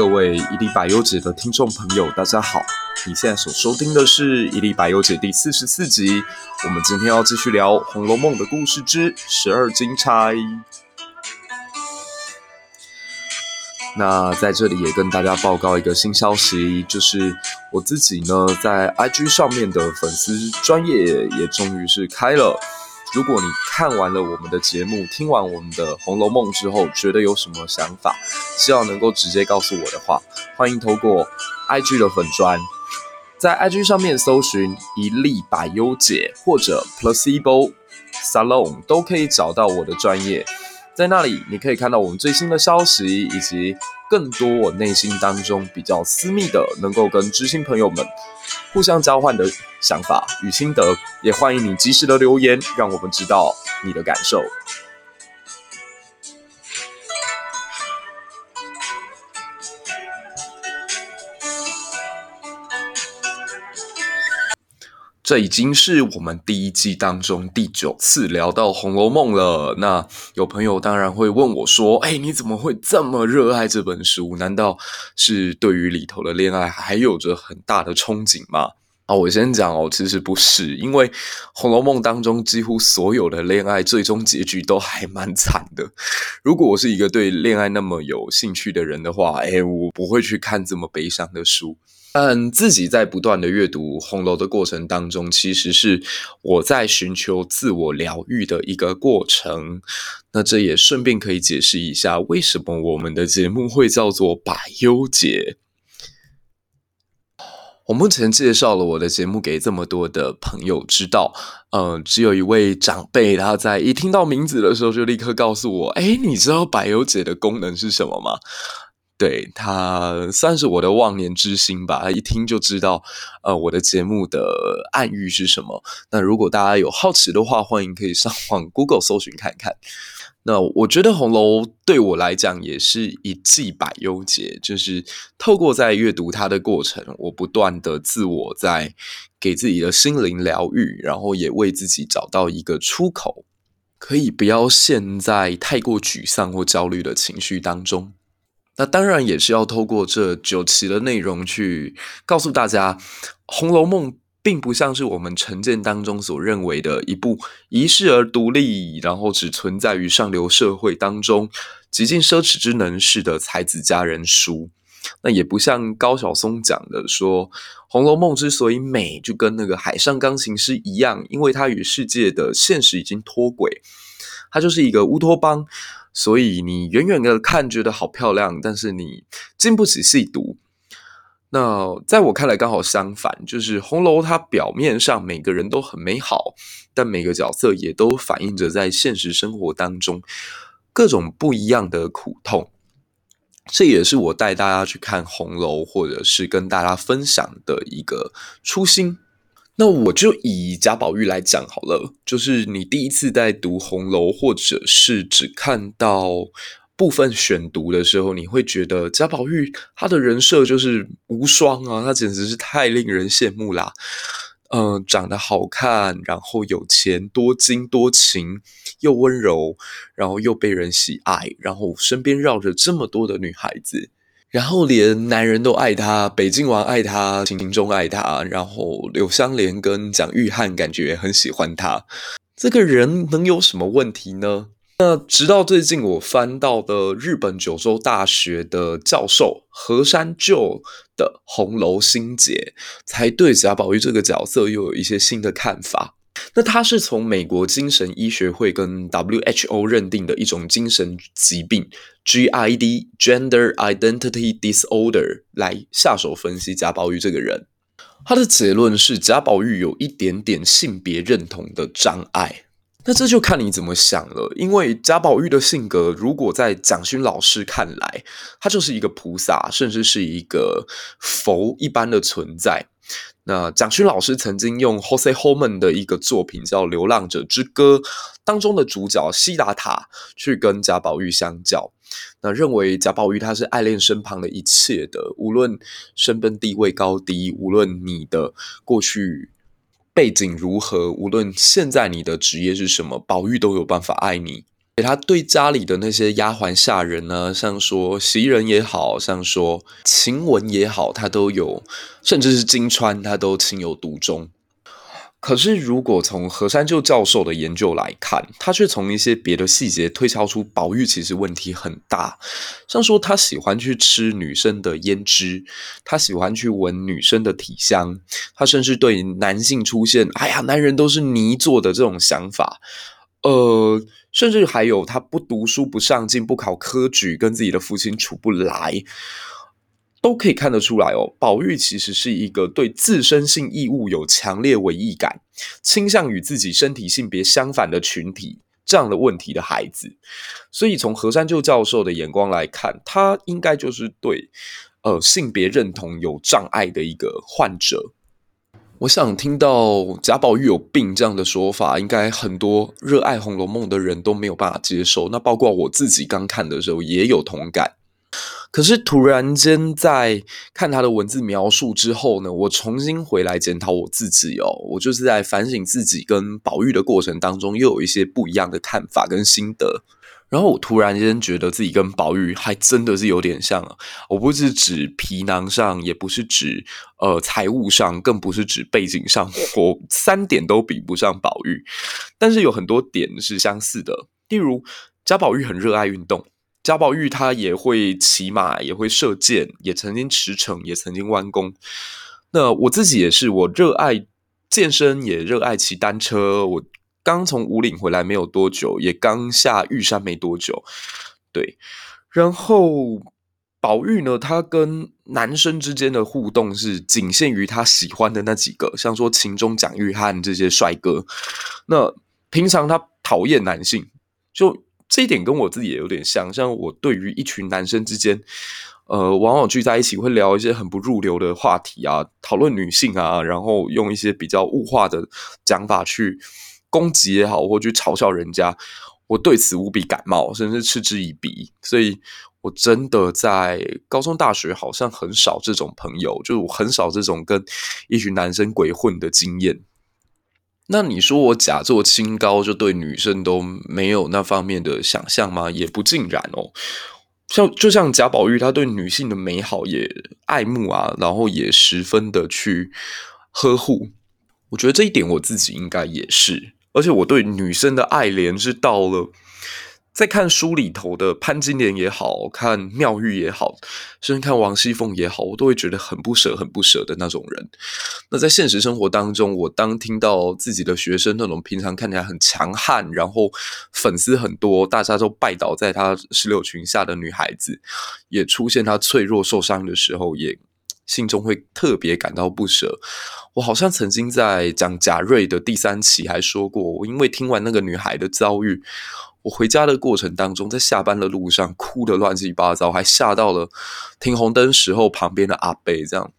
各位一历百忧解的听众朋友，大家好！你现在所收听的是一历百忧解第四十四集。我们今天要继续聊《红楼梦》的故事之十二金钗。那在这里也跟大家报告一个新消息，就是我自己呢在 IG 上面的粉丝专业也终于是开了。如果你看完了我们的节目，听完我们的《红楼梦》之后，觉得有什么想法，希望能够直接告诉我的话，欢迎透过 IG 的粉专，在 IG 上面搜寻“一粒百忧解”或者 “Placebo Salon” 都可以找到我的专业。在那里，你可以看到我们最新的消息，以及更多我内心当中比较私密的，能够跟知心朋友们互相交换的想法与心得。也欢迎你及时的留言，让我们知道你的感受。这已经是我们第一季当中第九次聊到《红楼梦》了。那有朋友当然会问我说：“哎，你怎么会这么热爱这本书？难道是对于里头的恋爱还有着很大的憧憬吗？”啊，我先讲哦，其实不是，因为《红楼梦》当中几乎所有的恋爱最终结局都还蛮惨的。如果我是一个对恋爱那么有兴趣的人的话，哎，我不会去看这么悲伤的书。但自己在不断的阅读红楼的过程当中，其实是我在寻求自我疗愈的一个过程。那这也顺便可以解释一下，为什么我们的节目会叫做百忧解。我目前介绍了我的节目给这么多的朋友知道，呃，只有一位长辈他在一听到名字的时候就立刻告诉我：“哎，你知道百忧解的功能是什么吗？”对，他算是我的忘年之星吧，一听就知道，呃，我的节目的暗喻是什么。那如果大家有好奇的话，欢迎可以上网 Google 搜寻看看。那我觉得红楼对我来讲也是一剂百忧解，就是透过在阅读它的过程，我不断的自我在给自己的心灵疗愈，然后也为自己找到一个出口，可以不要陷在太过沮丧或焦虑的情绪当中。那当然也是要透过这九期的内容去告诉大家，《红楼梦》并不像是我们成见当中所认为的一部遗世而独立，然后只存在于上流社会当中极尽奢侈之能事的才子佳人书。那也不像高晓松讲的说，《红楼梦》之所以美，就跟那个海上钢琴师一样，因为它与世界的现实已经脱轨，它就是一个乌托邦。所以你远远的看觉得好漂亮，但是你经不起细读。那在我看来刚好相反，就是红楼它表面上每个人都很美好，但每个角色也都反映着在现实生活当中各种不一样的苦痛。这也是我带大家去看红楼，或者是跟大家分享的一个初心。那我就以贾宝玉来讲好了，就是你第一次在读红楼，或者是只看到部分选读的时候，你会觉得贾宝玉他的人设就是无双啊，他简直是太令人羡慕啦。嗯、长得好看，然后有钱，多金多情，又温柔，然后又被人喜爱，然后身边绕着这么多的女孩子。然后连男人都爱他，北静王爱他，秦钟爱他，然后柳湘莲跟蒋玉菡感觉很喜欢他。这个人能有什么问题呢？那直到最近我翻到的日本九州大学的教授河山旧的《红楼心解》，才对贾宝玉这个角色又有一些新的看法。那他是从美国精神医学会跟 WHO 认定的一种精神疾病 GID（Gender Identity Disorder） 来下手分析贾宝玉这个人。他的结论是贾宝玉有一点点性别认同的障碍。那这就看你怎么想了，因为贾宝玉的性格，如果在蒋勋老师看来，他就是一个菩萨，甚至是一个佛一般的存在。那蒋勋老师曾经用 Jose Homan 的一个作品叫《流浪者之歌》当中的主角西达塔去跟贾宝玉相较，那认为贾宝玉他是爱恋身旁的一切的，无论身份地位高低，无论你的过去背景如何，无论现在你的职业是什么，宝玉都有办法爱你。给他对家里的那些丫鬟下人呢，像说袭人也好，像说晴雯也好，他都有，甚至是金釧，他都情有独钟。可是，如果从何山就教授的研究来看，他却从一些别的细节推敲出宝玉其实问题很大。像说他喜欢去吃女生的胭脂，他喜欢去闻女生的体香，他甚至对男性出现“哎呀，男人都是泥做的”这种想法。呃，甚至还有他不读书、不上进、不考科举，跟自己的父亲处不来。都可以看得出来哦，宝玉其实是一个对自身性异物有强烈违意感，倾向与自己身体性别相反的群体这样的问题的孩子。所以从何山就教授的眼光来看，他应该就是对呃性别认同有障碍的一个患者。我想听到贾宝玉有病这样的说法，应该很多热爱《红楼梦》的人都没有办法接受。那包括我自己刚看的时候也有同感。可是突然间在看他的文字描述之后呢，我重新回来检讨我自己哦，我就是在反省自己跟宝玉的过程当中，又有一些不一样的看法跟心得。然后我突然间觉得自己跟宝玉还真的是有点像啊，我不是指皮囊上，也不是指呃财务上，更不是指背景上，我三点都比不上宝玉，但是有很多点是相似的，例如贾宝玉很热爱运动。贾宝玉他也会骑马，也会射箭，也曾经驰骋，也曾经弯弓。那我自己也是，我热爱健身，也热爱骑单车。我刚从武岭回来没有多久，也刚下玉山没多久。对，然后宝玉呢，他跟男生之间的互动是仅限于他喜欢的那几个，像说秦钟、蒋玉菡这些帅哥。那平常他讨厌男性，就。这一点跟我自己也有点像，像我对于一群男生之间，呃，往往聚在一起会聊一些很不入流的话题啊，讨论女性啊，然后用一些比较物化的讲法去攻击也好，或去嘲笑人家，我对此无比感冒，甚至嗤之以鼻。所以我真的在高中、大学好像很少这种朋友，就我很少这种跟一群男生鬼混的经验。那你说我假作清高，就对女生都没有那方面的想象吗？也不尽然哦。像就像贾宝玉，他对女性的美好也爱慕啊，然后也十分的去呵护。我觉得这一点我自己应该也是，而且我对女生的爱怜是到了。在看书里头的潘金莲也好，看妙玉也好，甚至看王熙凤也好，我都会觉得很不舍、很不舍的那种人。那在现实生活当中，我当听到自己的学生那种平常看起来很强悍，然后粉丝很多，大家都拜倒在他石榴裙下的女孩子，也出现她脆弱受伤的时候，也心中会特别感到不舍。我好像曾经在讲贾瑞的第三期还说过，我因为听完那个女孩的遭遇。我回家的过程当中，在下班的路上哭得乱七八糟，还吓到了停红灯时候旁边的阿贝。这样，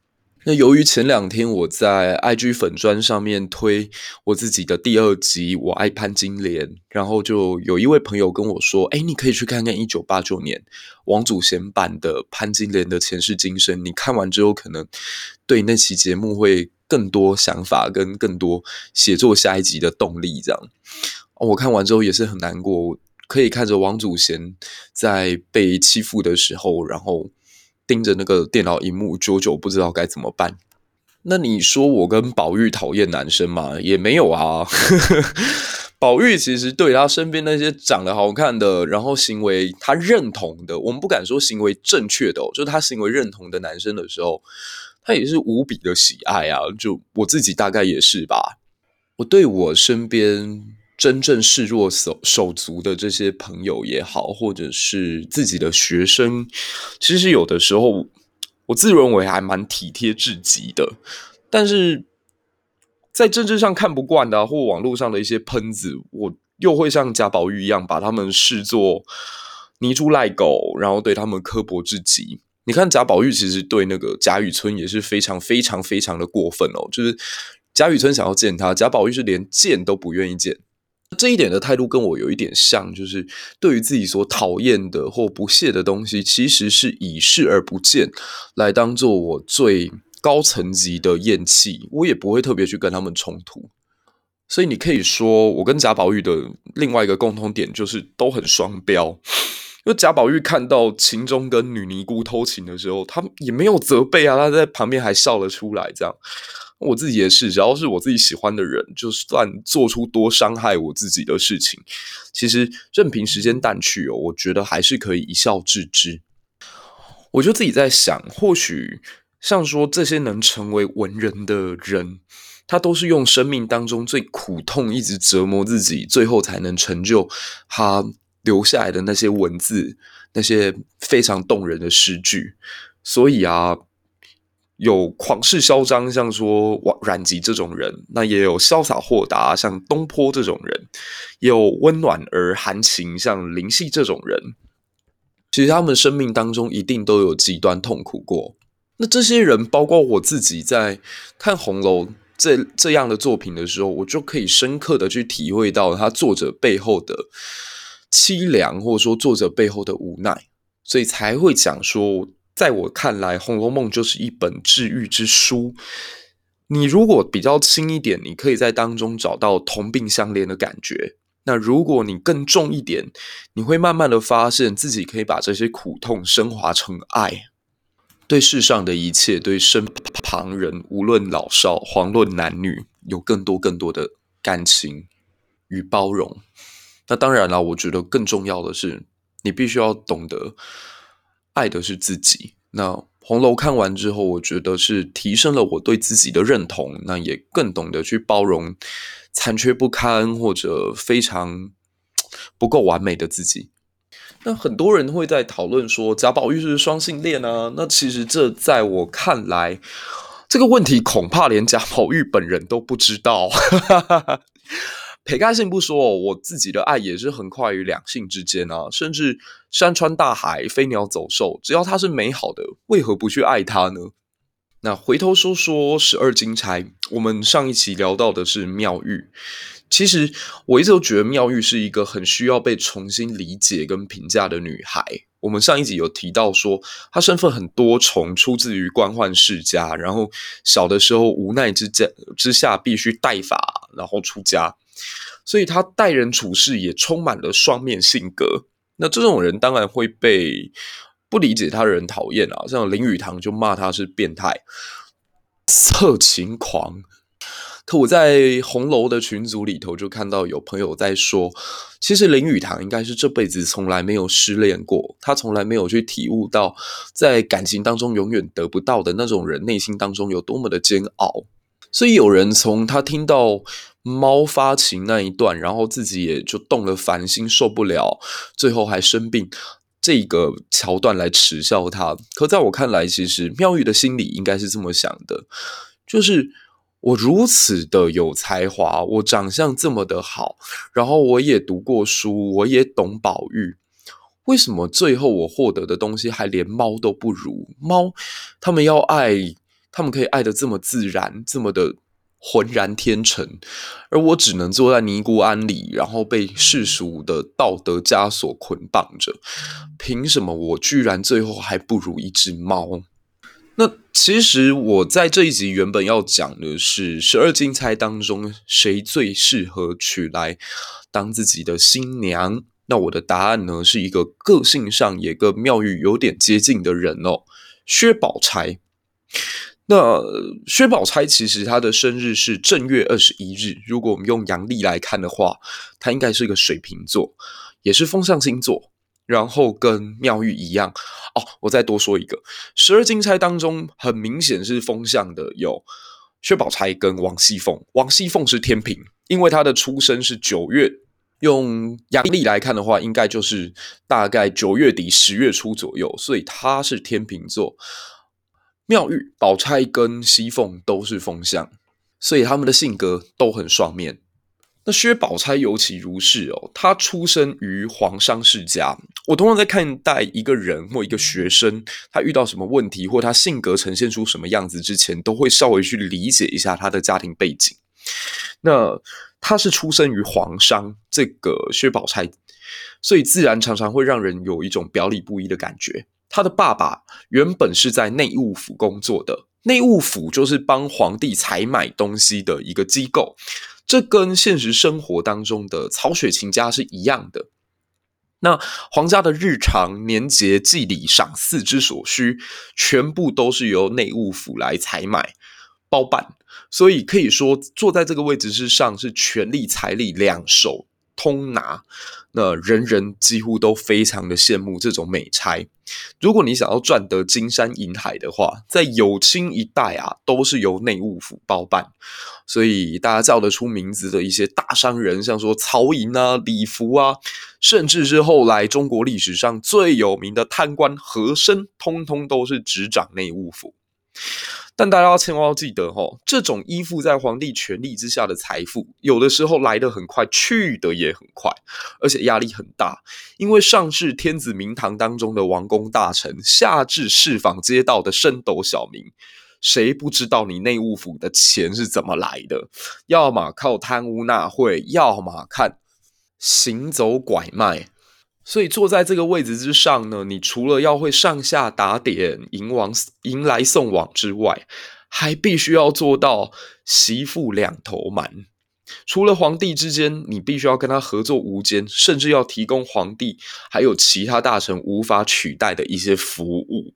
那由于前两天我在 IG 粉专上面推我自己的第二集《我爱潘金莲》，然后就有一位朋友跟我说：“哎，你可以去看看一九八九年王祖贤版的潘金莲的前世今生。你看完之后，可能对那期节目会更多想法，跟更多写作下一集的动力。”这样。我看完之后也是很难过，可以看着王祖贤在被欺负的时候，然后盯着那个电脑荧幕，久久不知道该怎么办。那你说我跟宝玉讨厌男生吗？也没有啊。宝玉其实对他身边那些长得好看的，然后行为他认同的，我们不敢说行为正确的，就是他行为认同的男生的时候，他也是无比的喜爱啊。就我自己大概也是吧。我对我身边。真正视若手手足的这些朋友也好，或者是自己的学生，其实有的时候我自认为还蛮体贴至极的。但是在政治上看不惯的，或网络上的一些喷子，我又会像贾宝玉一样，把他们视作泥猪赖狗，然后对他们刻薄至极。你看贾宝玉其实对那个贾雨村也是非常非常非常的过分哦，就是贾雨村想要见他，贾宝玉是连见都不愿意见。这一点的态度跟我有一点像，就是对于自己所讨厌的或不屑的东西，其实是以视而不见，来当做我最高层级的厌弃，我也不会特别去跟他们冲突。所以你可以说，我跟贾宝玉的另外一个共同点就是都很双标。因为贾宝玉看到秦钟跟女尼姑偷情的时候，他也没有责备啊，他在旁边还笑了出来。这样，我自己也是，只要是我自己喜欢的人，就算做出多伤害我自己的事情，其实任凭时间淡去哦，我觉得还是可以一笑置之。我就自己在想，或许像说这些能成为文人的人。他都是用生命当中最苦痛，一直折磨自己，最后才能成就他留下来的那些文字，那些非常动人的诗句。所以啊，有狂世嚣张，像说阮籍这种人；那也有潇洒豁达，像东坡这种人；也有温暖而含情，像林夕这种人。其实他们生命当中一定都有极端痛苦过。那这些人，包括我自己，在看红楼。这这样的作品的时候，我就可以深刻的去体会到他作者背后的凄凉，或者说作者背后的无奈，所以才会讲说，在我看来，《红楼梦》就是一本治愈之书。你如果比较轻一点，你可以在当中找到同病相怜的感觉；那如果你更重一点，你会慢慢的发现自己可以把这些苦痛升华成爱。对世上的一切，对身旁人，无论老少，遑论男女，有更多更多的感情与包容。那当然了，我觉得更重要的是，你必须要懂得爱的是自己。那红楼看完之后，我觉得是提升了我对自己的认同，那也更懂得去包容残缺不堪或者非常不够完美的自己。那很多人会在讨论说贾宝玉是双性恋啊，那其实这在我看来，这个问题恐怕连贾宝玉本人都不知道。撇开性不说，我自己的爱也是横跨于两性之间啊，甚至山川大海、飞鸟走兽，只要它是美好的，为何不去爱它呢？那回头说说十二金钗，我们上一期聊到的是妙玉。其实我一直都觉得妙玉是一个很需要被重新理解跟评价的女孩。我们上一集有提到说，她身份很多重，出自于官宦世家，然后小的时候无奈之家之下必须带法，然后出家，所以他待人处事也充满了双面性格。那这种人当然会被不理解他的人讨厌啊，像林语堂就骂他是变态、色情狂。可我在红楼的群组里头就看到有朋友在说，其实林语堂应该是这辈子从来没有失恋过，他从来没有去体悟到在感情当中永远得不到的那种人内心当中有多么的煎熬。所以有人从他听到猫发情那一段，然后自己也就动了凡心，受不了，最后还生病这个桥段来耻笑他。可在我看来，其实妙玉的心里应该是这么想的，就是。我如此的有才华，我长相这么的好，然后我也读过书，我也懂宝玉，为什么最后我获得的东西还连猫都不如？猫，他们要爱，他们可以爱得这么自然，这么的浑然天成，而我只能坐在尼姑庵里，然后被世俗的道德枷锁捆绑着，凭什么我居然最后还不如一只猫？那其实我在这一集原本要讲的是十二金钗当中谁最适合娶来当自己的新娘？那我的答案呢，是一个个性上也跟妙玉有点接近的人哦，薛宝钗。那薛宝钗其实她的生日是正月二十一日，如果我们用阳历来看的话，她应该是一个水瓶座，也是风象星座。然后跟妙玉一样哦，我再多说一个，十二金钗当中很明显是风象的有薛宝钗跟王熙凤。王熙凤是天平，因为她的出生是九月，用阳历来看的话，应该就是大概九月底十月初左右，所以她是天秤座。妙玉、宝钗跟熙凤都是风向，所以他们的性格都很双面。那薛宝钗尤其如是哦，她出生于皇商世家。我通常在看待一个人或一个学生，他遇到什么问题，或他性格呈现出什么样子之前，都会稍微去理解一下他的家庭背景。那他是出生于皇商，这个薛宝钗，所以自然常常会让人有一种表里不一的感觉。他的爸爸原本是在内务府工作的，内务府就是帮皇帝采买东西的一个机构，这跟现实生活当中的曹雪芹家是一样的。那皇家的日常年节祭礼赏赐之所需，全部都是由内务府来采买包办，所以可以说坐在这个位置之上是权力财力两手通拿，那人人几乎都非常的羡慕这种美差。如果你想要赚得金山银海的话，在有清一代啊，都是由内务府包办。所以大家叫得出名字的一些大商人，像说曹寅啊、李福啊，甚至是后来中国历史上最有名的贪官和珅，通通都是执掌内务府。但大家千万要记得哦，这种依附在皇帝权力之下的财富，有的时候来得很快，去得也很快，而且压力很大。因为上至天子明堂当中的王公大臣，下至市坊街道的升斗小民，谁不知道你内务府的钱是怎么来的？要么靠贪污纳贿，要么看行走拐卖。所以坐在这个位置之上呢，你除了要会上下打点、迎往迎来送往之外，还必须要做到媳妇两头瞒。除了皇帝之间，你必须要跟他合作无间，甚至要提供皇帝还有其他大臣无法取代的一些服务。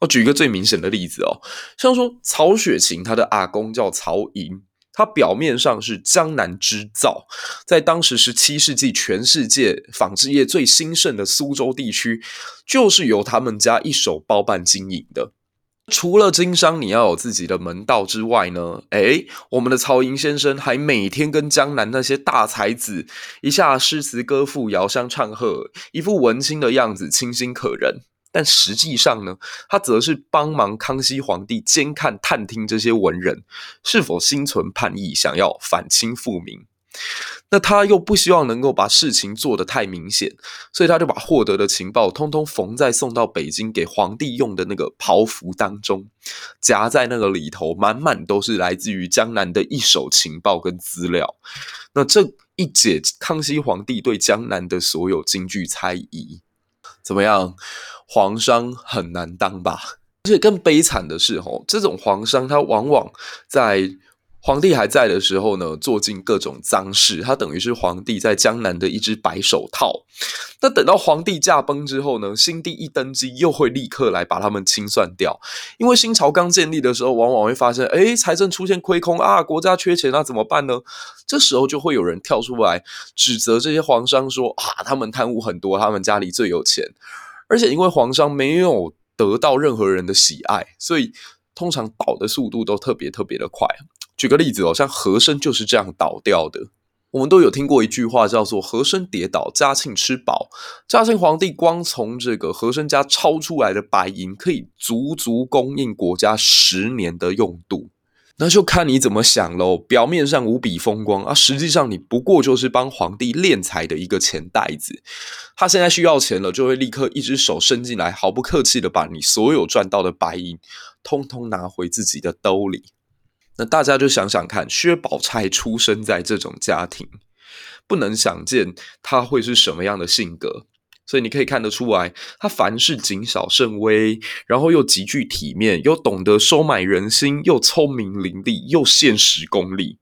我举一个最明显的例子哦，像说曹雪芹他的阿公叫曹寅。它表面上是江南织造，在当时十七世纪全世界纺织业最兴盛的苏州地区，就是由他们家一手包办经营的。除了经商，你要有自己的门道之外呢，诶，我们的曹寅先生还每天跟江南那些大才子一下诗词歌赋、遥相唱和，一副文青的样子，清新可人。但实际上呢，他则是帮忙康熙皇帝监看探听这些文人是否心存叛意，想要反清复明。那他又不希望能够把事情做得太明显，所以他就把获得的情报通通缝在送到北京给皇帝用的那个袍服当中，夹在那个里头，满满都是来自于江南的一手情报跟资料。那这一解康熙皇帝对江南的所有京剧猜疑，怎么样？皇商很难当吧？而且更悲惨的是，吼，这种皇商他往往在皇帝还在的时候呢，做尽各种脏事。他等于是皇帝在江南的一只白手套。那等到皇帝驾崩之后呢，新帝一登基，又会立刻来把他们清算掉。因为新朝刚建立的时候，往往会发现，哎，财政出现亏空啊，国家缺钱，那怎么办呢？这时候就会有人跳出来指责这些皇商说，啊，他们贪污很多，他们家里最有钱。而且因为皇上没有得到任何人的喜爱，所以通常倒的速度都特别特别的快。举个例子哦，像和珅就是这样倒掉的。我们都有听过一句话叫做“和珅跌倒，嘉庆吃饱”。嘉庆皇帝光从这个和珅家抄出来的白银，可以足足供应国家十年的用度。那就看你怎么想喽。表面上无比风光啊，实际上你不过就是帮皇帝敛财的一个钱袋子。他现在需要钱了，就会立刻一只手伸进来，毫不客气的把你所有赚到的白银，通通拿回自己的兜里。那大家就想想看，薛宝钗出生在这种家庭，不能想见他会是什么样的性格。所以你可以看得出来，他凡事谨小慎微，然后又极具体面，又懂得收买人心，又聪明伶俐，又现实功利。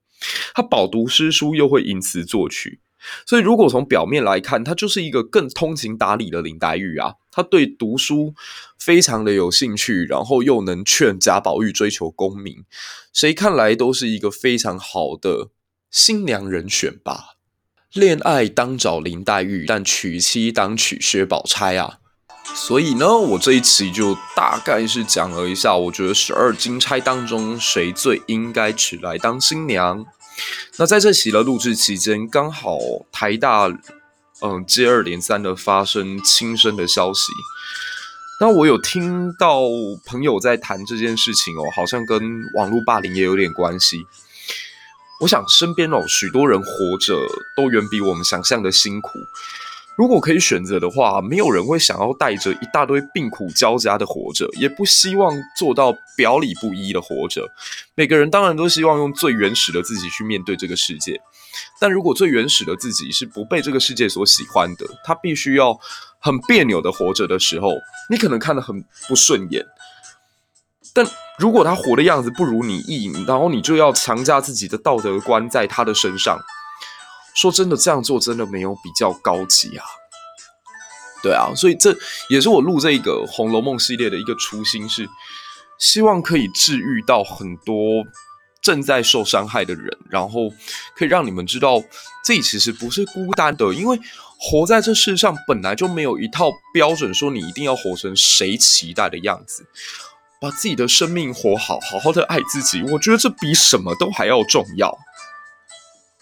他饱读诗书，又会吟词作曲。所以如果从表面来看，他就是一个更通情达理的林黛玉啊。他对读书非常的有兴趣，然后又能劝贾宝玉追求功名，谁看来都是一个非常好的新娘人选吧。恋爱当找林黛玉，但娶妻当娶薛宝钗啊！所以呢，我这一期就大概是讲了一下，我觉得十二金钗当中谁最应该娶来当新娘。那在这期的录制期间，刚好台大嗯接二连三的发生轻生的消息。那我有听到朋友在谈这件事情哦，好像跟网络霸凌也有点关系。我想身边哦，许多人活着都远比我们想象的辛苦。如果可以选择的话，没有人会想要带着一大堆病苦交加的活着，也不希望做到表里不一的活着。每个人当然都希望用最原始的自己去面对这个世界。但如果最原始的自己是不被这个世界所喜欢的，他必须要很别扭的活着的时候，你可能看得很不顺眼。但如果他活的样子不如你意，然后你就要强加自己的道德观在他的身上，说真的，这样做真的没有比较高级啊。对啊，所以这也是我录这个《红楼梦》系列的一个初心，是希望可以治愈到很多正在受伤害的人，然后可以让你们知道自己其实不是孤单的，因为活在这世上本来就没有一套标准，说你一定要活成谁期待的样子。把自己的生命活好，好好的爱自己，我觉得这比什么都还要重要。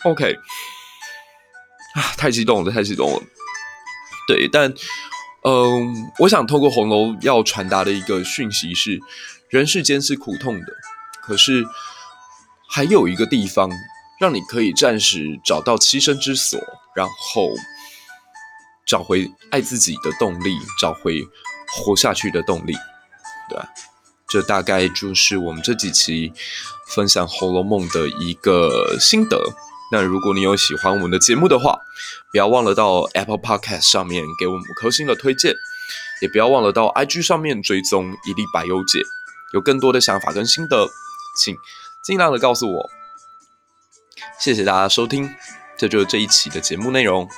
OK，啊，太激动了，太激动了。对，但，嗯，我想透过红楼要传达的一个讯息是：人世间是苦痛的，可是还有一个地方让你可以暂时找到栖身之所，然后找回爱自己的动力，找回活下去的动力，对吧。这大概就是我们这几期分享《红楼梦》的一个心得。那如果你有喜欢我们的节目的话，不要忘了到 Apple Podcast 上面给我们五颗星的推荐，也不要忘了到 IG 上面追踪一粒百忧解。有更多的想法跟心得，请尽量的告诉我。谢谢大家收听，这就是这一期的节目内容。